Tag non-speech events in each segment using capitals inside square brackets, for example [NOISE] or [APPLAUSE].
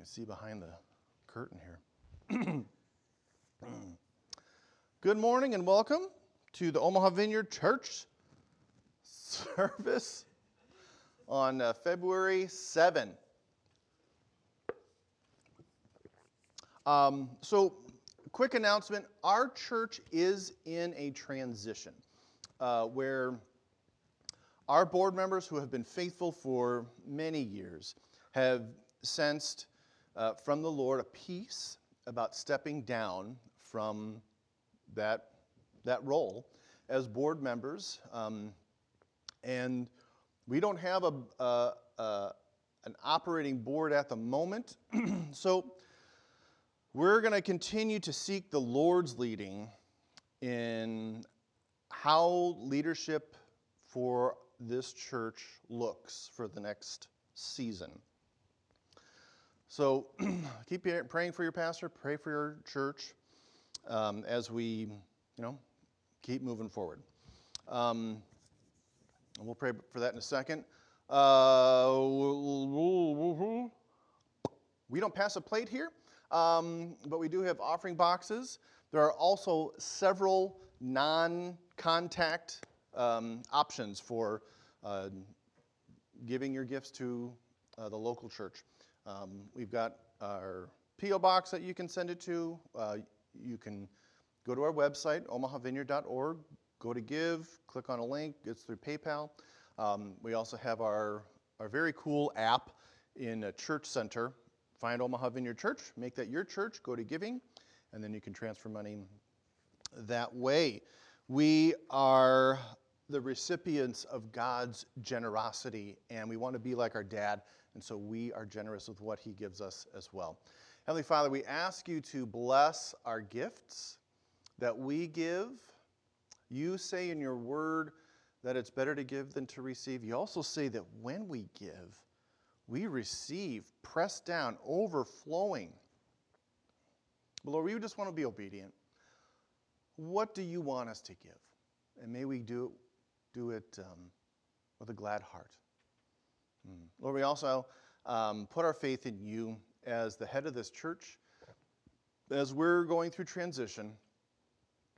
can see behind the curtain here. [CLEARS THROAT] Good morning and welcome to the Omaha Vineyard Church service on uh, February 7. Um, so, quick announcement our church is in a transition uh, where our board members who have been faithful for many years have sensed uh, from the Lord a peace about stepping down from that, that role as board members. Um, and we don't have a, a, a, an operating board at the moment. [CLEARS THROAT] so we're going to continue to seek the Lord's leading in how leadership for this church looks for the next season. So [CLEARS THROAT] keep praying for your pastor, pray for your church um, as we, you know, keep moving forward. Um, we'll pray for that in a second. Uh, we don't pass a plate here, um, but we do have offering boxes. There are also several non contact um, options for uh, giving your gifts to uh, the local church. Um, we've got our P.O. box that you can send it to. Uh, you can go to our website, omahavineyard.org, go to give, click on a link, it's through PayPal. Um, we also have our, our very cool app in a church center. Find Omaha Vineyard Church, make that your church, go to giving, and then you can transfer money that way. We are the recipients of God's generosity, and we want to be like our dad and so we are generous with what He gives us as well. Heavenly Father, we ask you to bless our gifts that we give. You say in your word that it's better to give than to receive. You also say that when we give, we receive, pressed down, overflowing. But Lord, we just want to be obedient. What do you want us to give? And may we do, do it um, with a glad heart. Mm. Lord, we also um, put our faith in you as the head of this church as we're going through transition.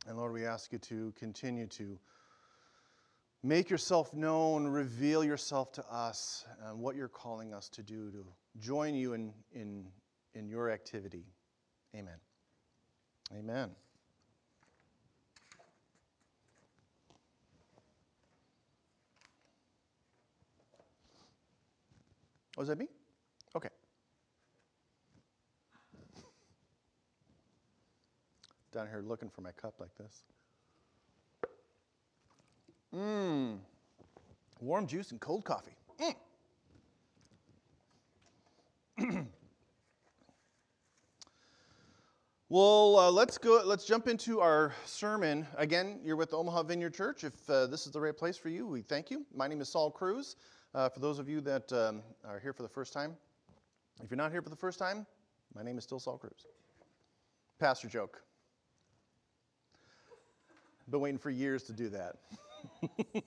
And Lord, we ask you to continue to make yourself known, reveal yourself to us, and what you're calling us to do to join you in, in, in your activity. Amen. Amen. Was oh, that me? Okay. Down here looking for my cup like this. Mmm. Warm juice and cold coffee. Mm. [CLEARS THROAT] well, uh, let's go. Let's jump into our sermon. Again, you're with the Omaha Vineyard Church. If uh, this is the right place for you, we thank you. My name is Saul Cruz. Uh, for those of you that um, are here for the first time, if you're not here for the first time, my name is still Saul Cruz. Pastor joke. Been waiting for years to do that. [LAUGHS]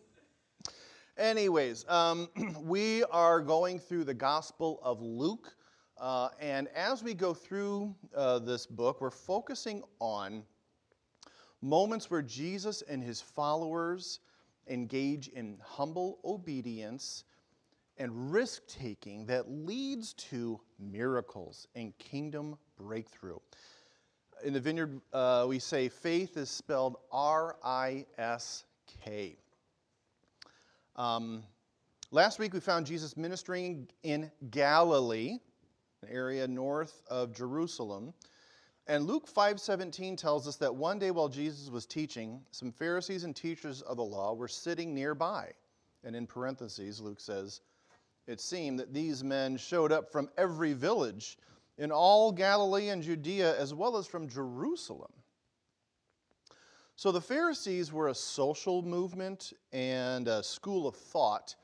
Anyways, um, [CLEARS THROAT] we are going through the Gospel of Luke. Uh, and as we go through uh, this book, we're focusing on moments where Jesus and his followers engage in humble obedience and risk taking that leads to miracles and kingdom breakthrough. In the vineyard, uh, we say faith is spelled R I S K. Um, last week, we found Jesus ministering in Galilee, an area north of Jerusalem. And Luke 5:17 tells us that one day while Jesus was teaching, some Pharisees and teachers of the law were sitting nearby. And in parentheses, Luke says, it seemed that these men showed up from every village in all Galilee and Judea, as well as from Jerusalem. So the Pharisees were a social movement and a school of thought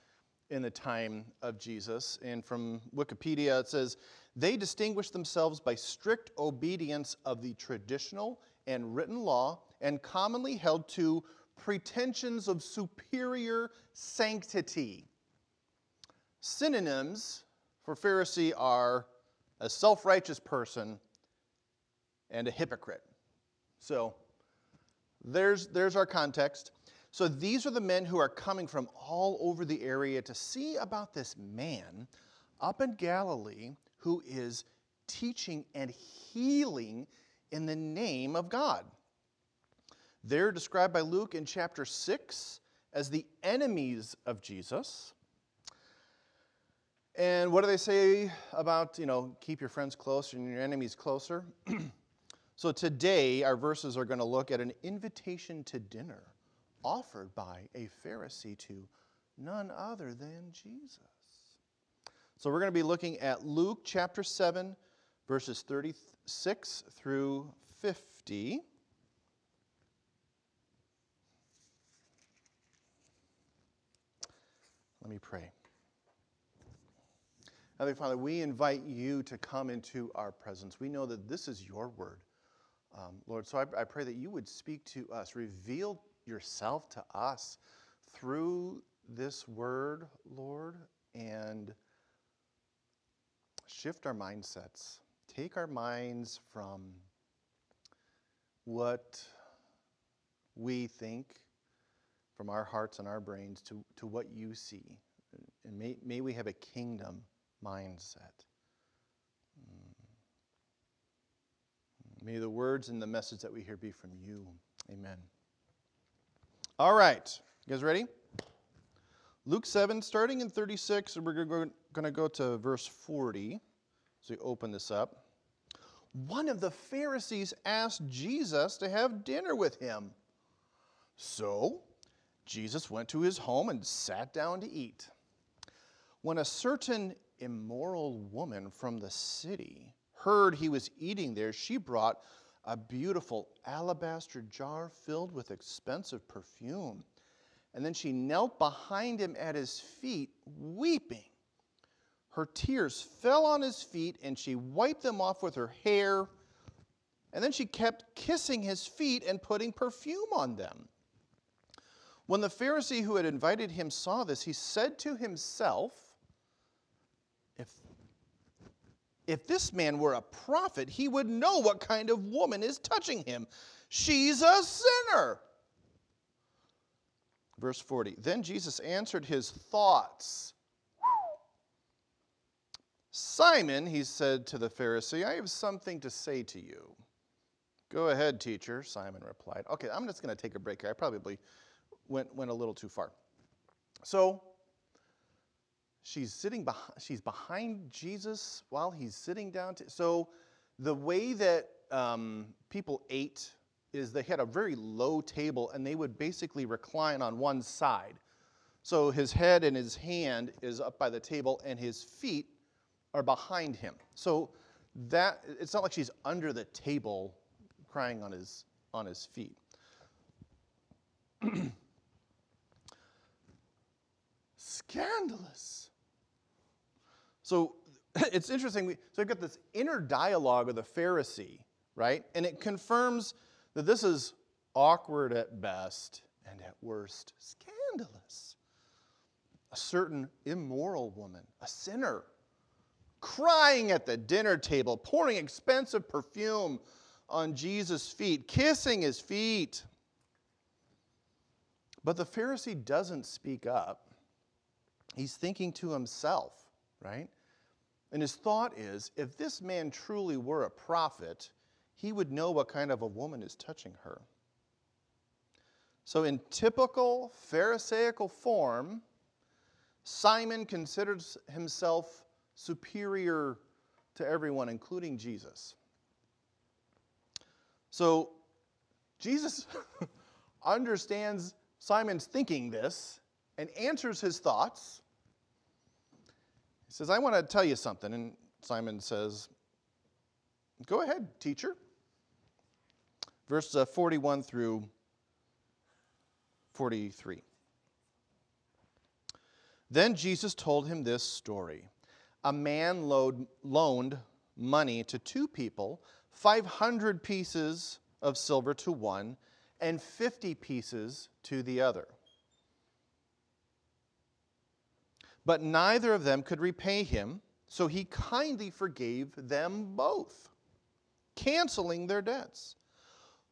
in the time of Jesus. And from Wikipedia, it says they distinguished themselves by strict obedience of the traditional and written law and commonly held to pretensions of superior sanctity Synonyms for Pharisee are a self righteous person, and a hypocrite. So there's, there's our context. So these are the men who are coming from all over the area to see about this man up in Galilee who is teaching and healing in the name of God. They're described by Luke in chapter 6 as the enemies of Jesus. And what do they say about, you know, keep your friends closer and your enemies closer? [CLEARS THROAT] so today, our verses are going to look at an invitation to dinner offered by a Pharisee to none other than Jesus. So we're going to be looking at Luke chapter 7, verses 36 through 50. Let me pray. Heavenly Father, we invite you to come into our presence. We know that this is your word, um, Lord. So I, I pray that you would speak to us, reveal yourself to us through this word, Lord, and shift our mindsets. Take our minds from what we think, from our hearts and our brains, to, to what you see. And may, may we have a kingdom mindset. Mm. May the words and the message that we hear be from you. Amen. All right. You guys ready? Luke 7, starting in 36, and we're going to go to verse 40. So we open this up. One of the Pharisees asked Jesus to have dinner with him. So Jesus went to his home and sat down to eat. When a certain immoral woman from the city heard he was eating there, she brought a beautiful alabaster jar filled with expensive perfume. And then she knelt behind him at his feet, weeping. Her tears fell on his feet, and she wiped them off with her hair. And then she kept kissing his feet and putting perfume on them. When the Pharisee who had invited him saw this, he said to himself, if, if this man were a prophet, he would know what kind of woman is touching him. She's a sinner. Verse 40 Then Jesus answered his thoughts. Simon, he said to the Pharisee, I have something to say to you. Go ahead, teacher, Simon replied. Okay, I'm just going to take a break here. I probably went, went a little too far. So, she's sitting behind, she's behind Jesus while he's sitting down. To, so the way that um, people ate is they had a very low table and they would basically recline on one side. So his head and his hand is up by the table and his feet are behind him. So that it's not like she's under the table crying on his on his feet. [CLEARS THROAT] Scandalous. So [LAUGHS] it's interesting. So we've got this inner dialogue of the Pharisee, right? And it confirms that this is awkward at best and at worst scandalous. A certain immoral woman, a sinner, crying at the dinner table, pouring expensive perfume on Jesus' feet, kissing his feet. But the Pharisee doesn't speak up. He's thinking to himself, right? And his thought is if this man truly were a prophet, he would know what kind of a woman is touching her. So, in typical Pharisaical form, Simon considers himself superior to everyone, including Jesus. So, Jesus [LAUGHS] understands Simon's thinking this and answers his thoughts he says, I want to tell you something. And Simon says, Go ahead, teacher. Verse uh, 41 through 43. Then Jesus told him this story A man loaned money to two people, 500 pieces of silver to one, and 50 pieces to the other. But neither of them could repay him, So he kindly forgave them both, canceling their debts.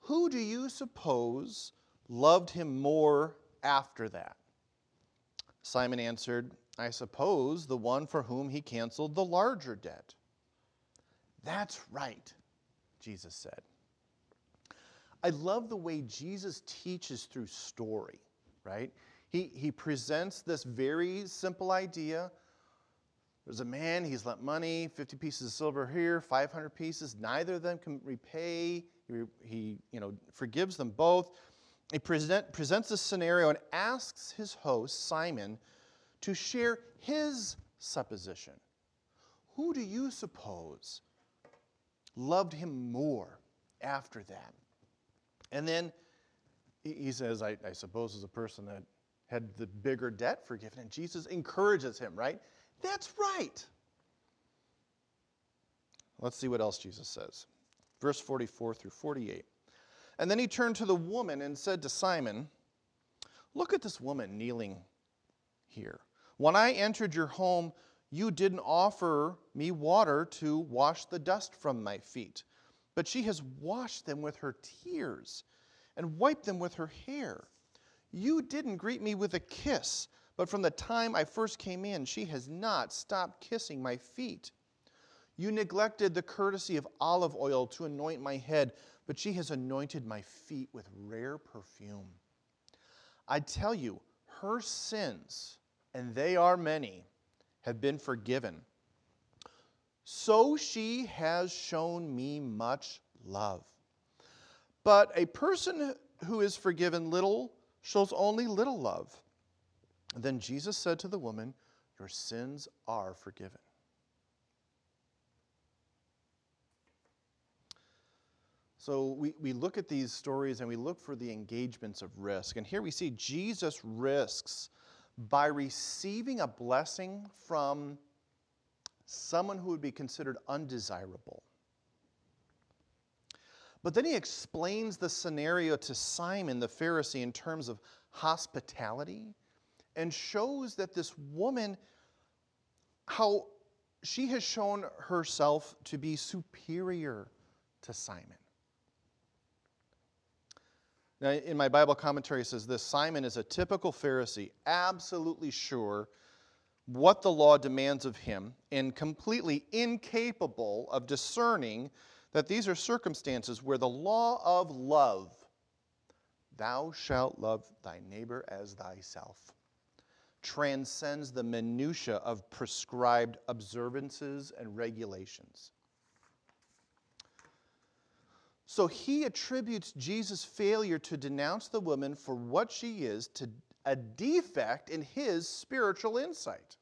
Who do you suppose loved him more after that? Simon answered, I suppose the one for whom he canceled the larger debt. That's right, Jesus said. I love the way Jesus teaches through story, right? He, he presents this very simple idea. There's a man, he's lent money, 50 pieces of silver here, 500 pieces. Neither of them can repay. He, he you know, forgives them both. He present, presents this scenario and asks his host, Simon, to share his supposition. Who do you suppose loved him more after that? And then he says, I, I suppose, as a person that had the bigger debt forgiven. And Jesus encourages him, right? That's right. Let's see what else Jesus says. Verse 44 through 48. And then he turned to the woman and said to Simon, Look at this woman kneeling here. When I entered your home, you didn't offer me water to wash the dust from my feet, but she has washed them with her tears and wiped them with her hair. You didn't greet me with a kiss, but from the time I first came in, she has not stopped kissing my feet. You neglected the courtesy of olive oil to anoint my head, but she has anointed my feet with rare perfume. I tell you, her sins, and they are many, have been forgiven. So she has shown me much love. But a person who is forgiven little shows only little love. Then Jesus said to the woman, Your sins are forgiven. So we, we look at these stories and we look for the engagements of risk. And here we see Jesus risks by receiving a blessing from someone who would be considered undesirable. But then he explains the scenario to Simon the Pharisee in terms of hospitality and shows that this woman, how she has shown herself to be superior to Simon. Now, in my Bible commentary, it says this Simon is a typical Pharisee, absolutely sure what the law demands of him, and completely incapable of discerning that these are circumstances where the law of love, thou shalt love thy neighbor as thyself, transcends the minutiae of prescribed observances and regulations. So he attributes Jesus' failure to denounce the woman for what she is to a defect in his spiritual insight.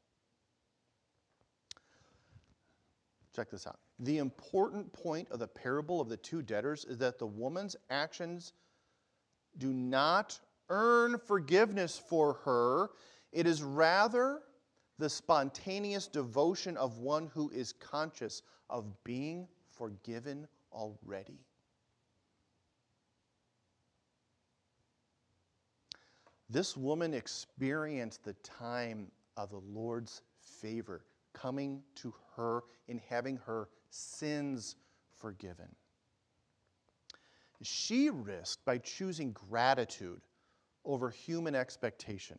Check this out. The important point of the parable of the two debtors is that the woman's actions do not earn forgiveness for her. It is rather the spontaneous devotion of one who is conscious of being forgiven already. This woman experienced the time of the Lord's favor coming to her in having her sins forgiven. She risked by choosing gratitude over human expectation.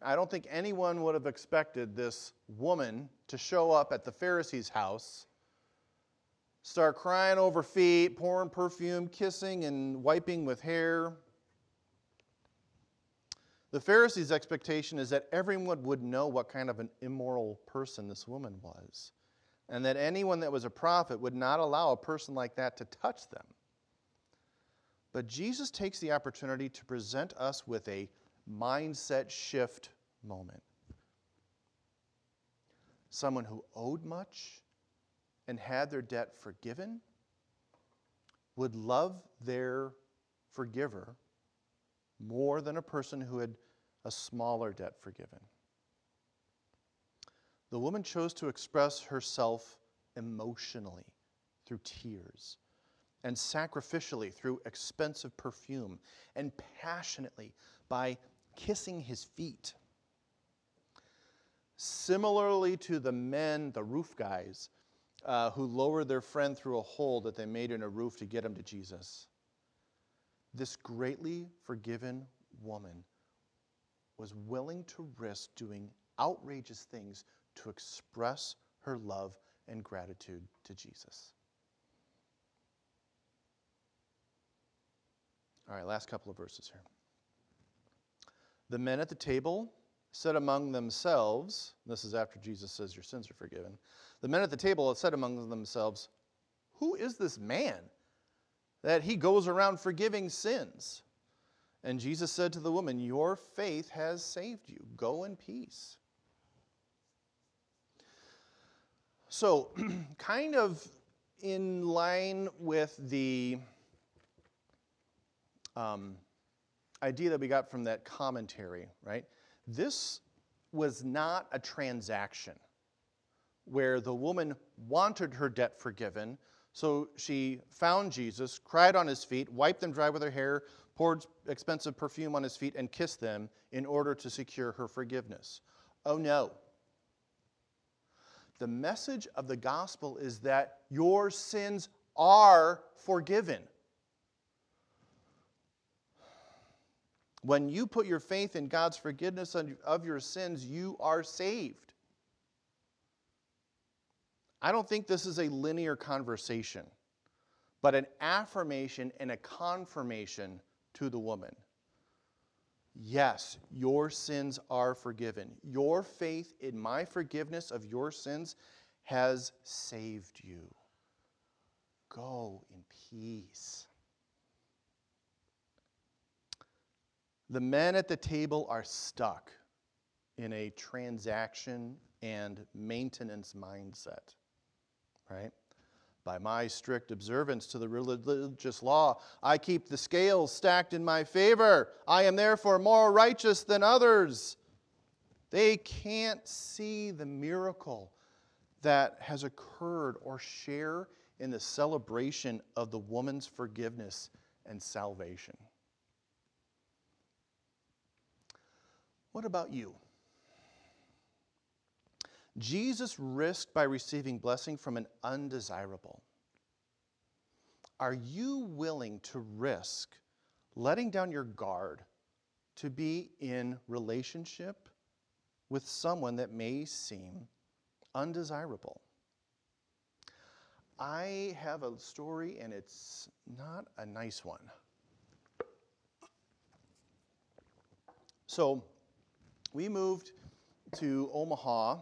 I don't think anyone would have expected this woman to show up at the Pharisee's house, start crying over feet, pouring perfume, kissing, and wiping with hair. The Pharisees' expectation is that everyone would know what kind of an immoral person this woman was, and that anyone that was a prophet would not allow a person like that to touch them. But Jesus takes the opportunity to present us with a mindset shift moment. Someone who owed much and had their debt forgiven would love their forgiver more than a person who had a smaller debt forgiven. The woman chose to express herself emotionally through tears, and sacrificially through expensive perfume, and passionately by kissing his feet. similarly to the men, the roof guys, uh, who lowered their friend through a hole that they made in a roof to get him to Jesus. This greatly forgiven woman was willing to risk doing outrageous things to express her love and gratitude to Jesus. All right, last couple of verses here. The men at the table said among themselves, this is after Jesus says, Your sins are forgiven. The men at the table said among themselves, Who is this man that he goes around forgiving sins? And Jesus said to the woman, Your faith has saved you. Go in peace. So, [CLEARS THROAT] kind of in line with the um, idea that we got from that commentary, right? This was not a transaction where the woman wanted her debt forgiven, so she found Jesus, cried on his feet, wiped them dry with her hair, poured expensive perfume on his feet, and kissed them in order to secure her forgiveness. Oh no. The message of the gospel is that your sins are forgiven. When you put your faith in God's forgiveness of your sins, you are saved. I don't think this is a linear conversation, but an affirmation and a confirmation to the woman. Yes, your sins are forgiven. Your faith in my forgiveness of your sins has saved you. Go in peace. The men at the table are stuck in a transaction and maintenance mindset, right? By my strict observance to the religious law, I keep the scales stacked in my favor. I am therefore more righteous than others. They can't see the miracle that has occurred or share in the celebration of the woman's forgiveness and salvation. What about you? Jesus risked by receiving blessing from an undesirable. Are you willing to risk letting down your guard to be in relationship with someone that may seem undesirable? I have a story, and it's not a nice one. So, we moved to Omaha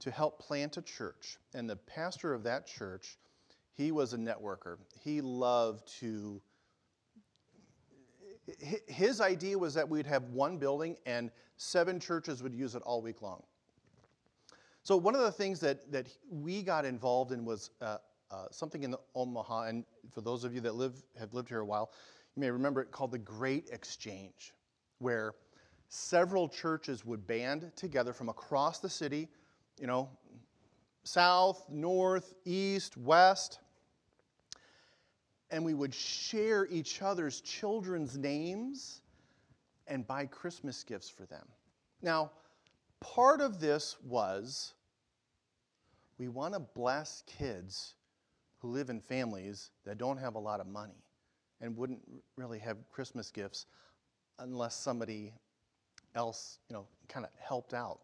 to help plant a church. And the pastor of that church, he was a networker. He loved to, his idea was that we'd have one building and seven churches would use it all week long. So, one of the things that, that we got involved in was uh, uh, something in Omaha, and for those of you that live, have lived here a while, you may remember it called the Great Exchange, where several churches would band together from across the city, you know, south, north, east, west, and we would share each other's children's names and buy Christmas gifts for them. Now, part of this was we want to bless kids who live in families that don't have a lot of money and wouldn't really have Christmas gifts unless somebody else, you know, kind of helped out.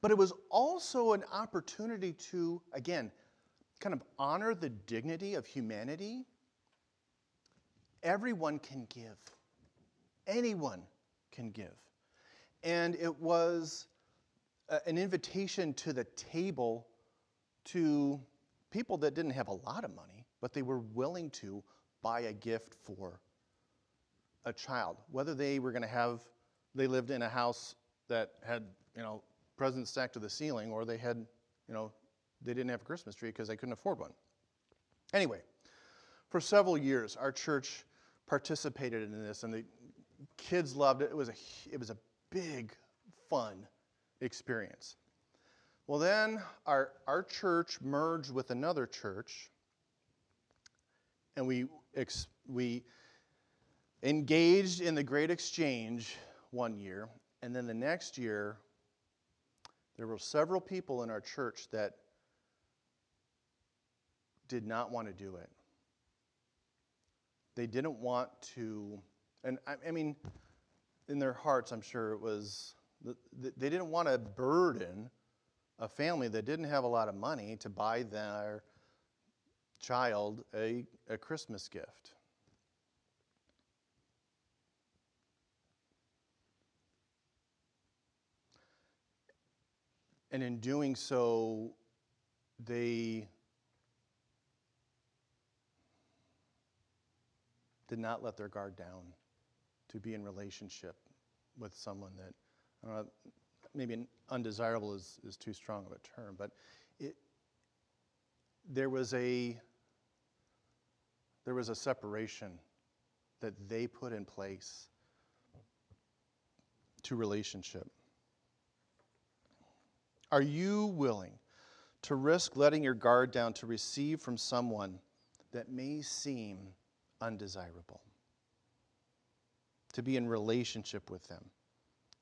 But it was also an opportunity to, again, kind of honor the dignity of humanity. Everyone can give, anyone can give. And it was uh, an invitation to the table to people that didn't have a lot of money, but they were willing to buy a gift for a child, whether they were going to have they lived in a house that had, you know, presents stacked to the ceiling, or they had, you know, they didn't have a Christmas tree because they couldn't afford one. Anyway, for several years, our church participated in this, and the kids loved it. It was a, it was a big, fun experience. Well, then our, our church merged with another church, and we, ex, we engaged in the great exchange one year, and then the next year, There were several people in our church that did not want to do it. They didn't want to, and I, I mean, in their hearts, I'm sure it was, they didn't want to burden a family that didn't have a lot of money to buy their child a, a Christmas gift. And in doing so, they did not let their guard down to be in relationship with someone that, I don't know, maybe undesirable is, is too strong of a term, but it, there was a there was a separation that they put in place to relationship. Are you willing to risk letting your guard down to receive from someone that may seem undesirable? To be in relationship with them,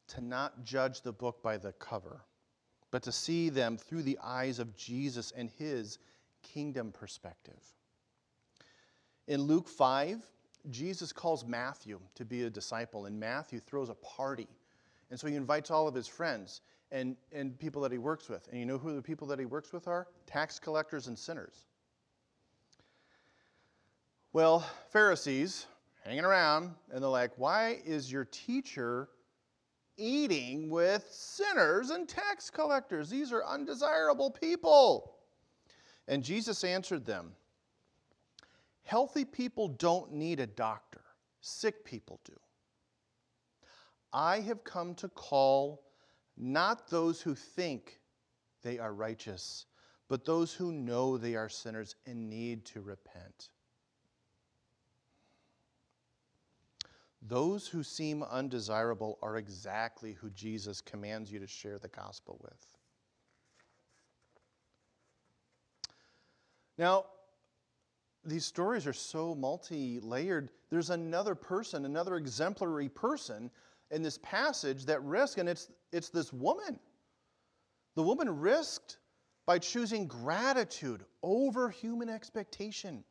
to not judge the book by the cover, but to see them through the eyes of Jesus and his kingdom perspective. In Luke 5, Jesus calls Matthew to be a disciple, and Matthew throws a party. And so he invites all of his friends and, and people that he works with. And you know who the people that he works with are? Tax collectors and sinners. Well, Pharisees hanging around, and they're like, Why is your teacher eating with sinners and tax collectors? These are undesirable people. And Jesus answered them Healthy people don't need a doctor, sick people do. I have come to call not those who think they are righteous, but those who know they are sinners and need to repent. Those who seem undesirable are exactly who Jesus commands you to share the gospel with. Now, these stories are so multi layered. There's another person, another exemplary person in this passage that risked, and it's, it's this woman. The woman risked by choosing gratitude over human expectation.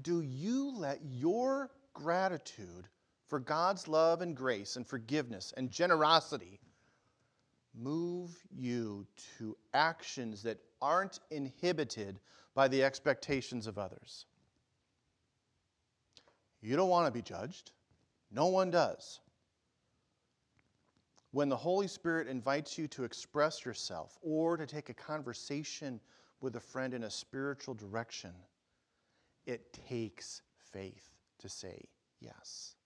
Do you let your gratitude for God's love and grace and forgiveness and generosity move you to actions that aren't inhibited by the expectations of others? You don't want to be judged. No one does. When the Holy Spirit invites you to express yourself or to take a conversation with a friend in a spiritual direction, it takes faith to say yes.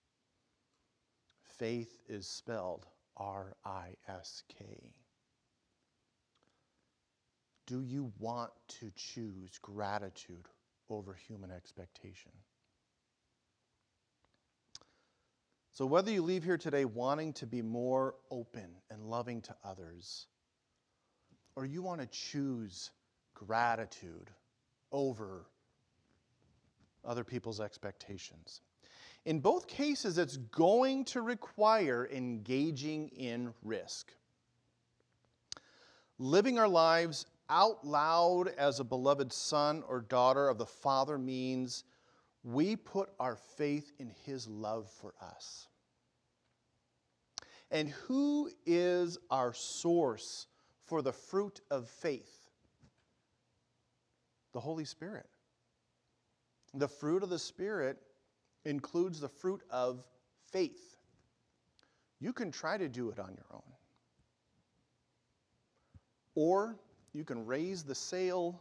Faith is spelled R I S K. Do you want to choose gratitude over human expectation? So, whether you leave here today wanting to be more open and loving to others, or you want to choose gratitude over other people's expectations, in both cases, it's going to require engaging in risk. Living our lives out loud as a beloved son or daughter of the Father means we put our faith in His love for us. And who is our source for the fruit of faith? The Holy Spirit. The fruit of the Spirit includes the fruit of faith. You can try to do it on your own. Or you can raise the sail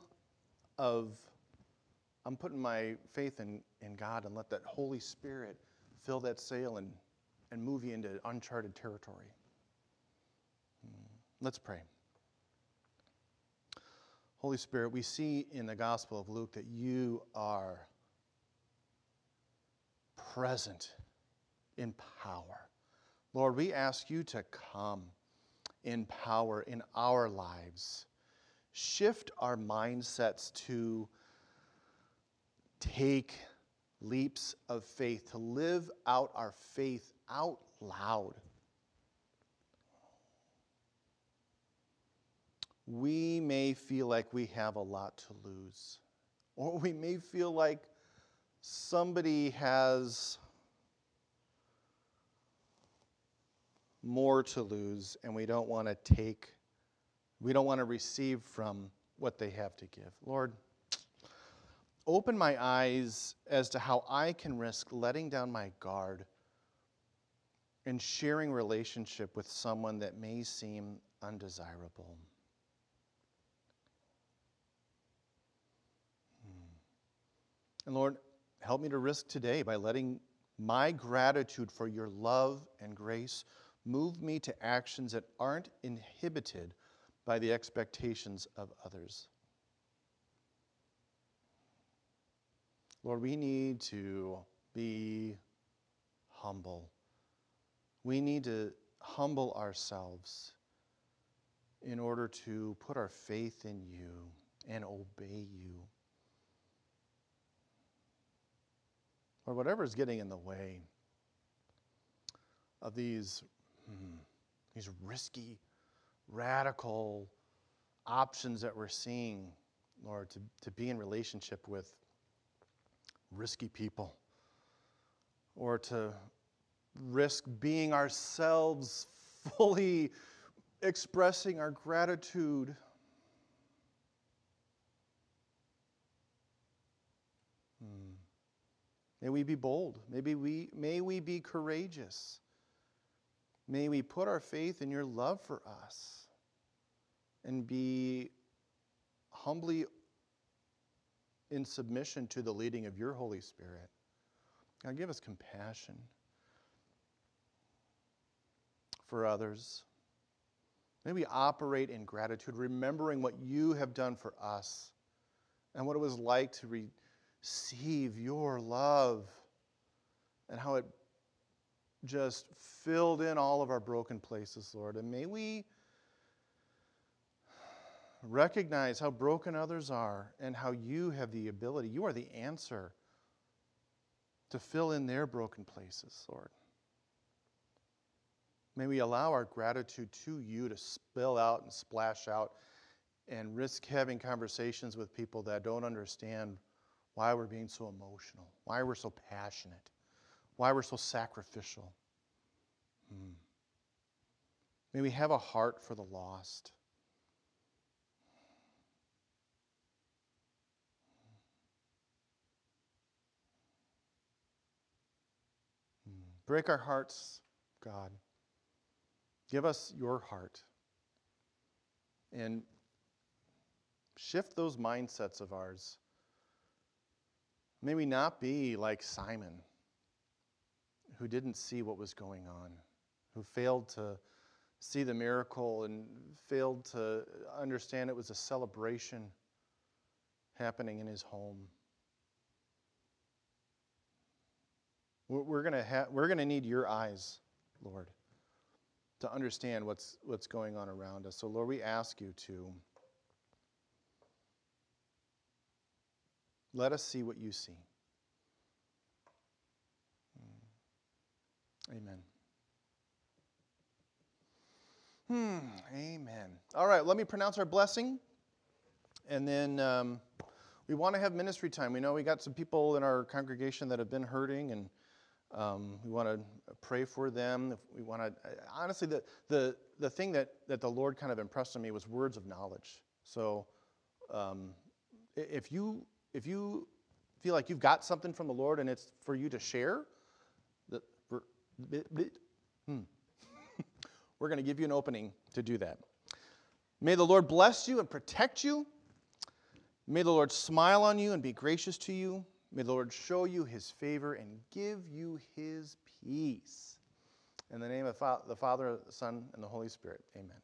of, I'm putting my faith in, in God and let that Holy Spirit fill that sail and, and move you into uncharted territory. Hmm. Let's pray. Holy Spirit, we see in the Gospel of Luke that you are present in power. Lord, we ask you to come in power in our lives. Shift our mindsets to take leaps of faith, to live out our faith out loud. we may feel like we have a lot to lose, or we may feel like somebody has more to lose and we don't want to take, we don't want to receive from what they have to give. Lord, open my eyes as to how I can risk letting down my guard and sharing relationship with someone that may seem undesirable. Hmm. And Lord, help me to risk today by letting my gratitude for your love and grace move me to actions that aren't inhibited by the expectations of others. Lord, we need to be humble. We need to humble ourselves in order to put our faith in you and obey you. Or whatever is getting in the way of these, hmm, these risky, radical options that we're seeing, Lord, to, to be in relationship with risky people or to risk being ourselves fully expressing our gratitude. Hmm. May we be bold. Maybe we, may we be courageous. May we put our faith in your love for us and be humbly in submission to the leading of your Holy Spirit. God, give us compassion for others. May we operate in gratitude, remembering what you have done for us and what it was like to receive your love and how it just filled in all of our broken places, Lord. And may we recognize how broken others are and how you have the ability, you are the answer to fill in their broken places, Lord. May we allow our gratitude to you to spill out and splash out and risk having conversations with people that don't understand why we're being so emotional, why we're so passionate, why we're so sacrificial. Hmm. May we have a heart for the lost. Break our hearts, God. Give us your heart and shift those mindsets of ours. May we not be like Simon, who didn't see what was going on, who failed to see the miracle and failed to understand it was a celebration happening in his home. We're going ha- we're going to need your eyes, Lord to understand what's, what's going on around us. So, Lord, we ask you to let us see what you see. Hmm. Amen. Hmm, amen. All right, let me pronounce our blessing. And then um, we want to have ministry time. We know we got some people in our congregation that have been hurting and um, we want to pray for them. We want to, honestly, the, the, the thing that, that the Lord kind of impressed on me was words of knowledge. So um, if, you, if you feel like you've got something from the Lord and it's for you to share, the, hmm. [LAUGHS] we're going to give you an opening to do that. May the Lord bless you and protect you. May the Lord smile on you and be gracious to you. May the Lord show you his favor and give you his peace. In the name of the Father, the Son, and the Holy Spirit, amen.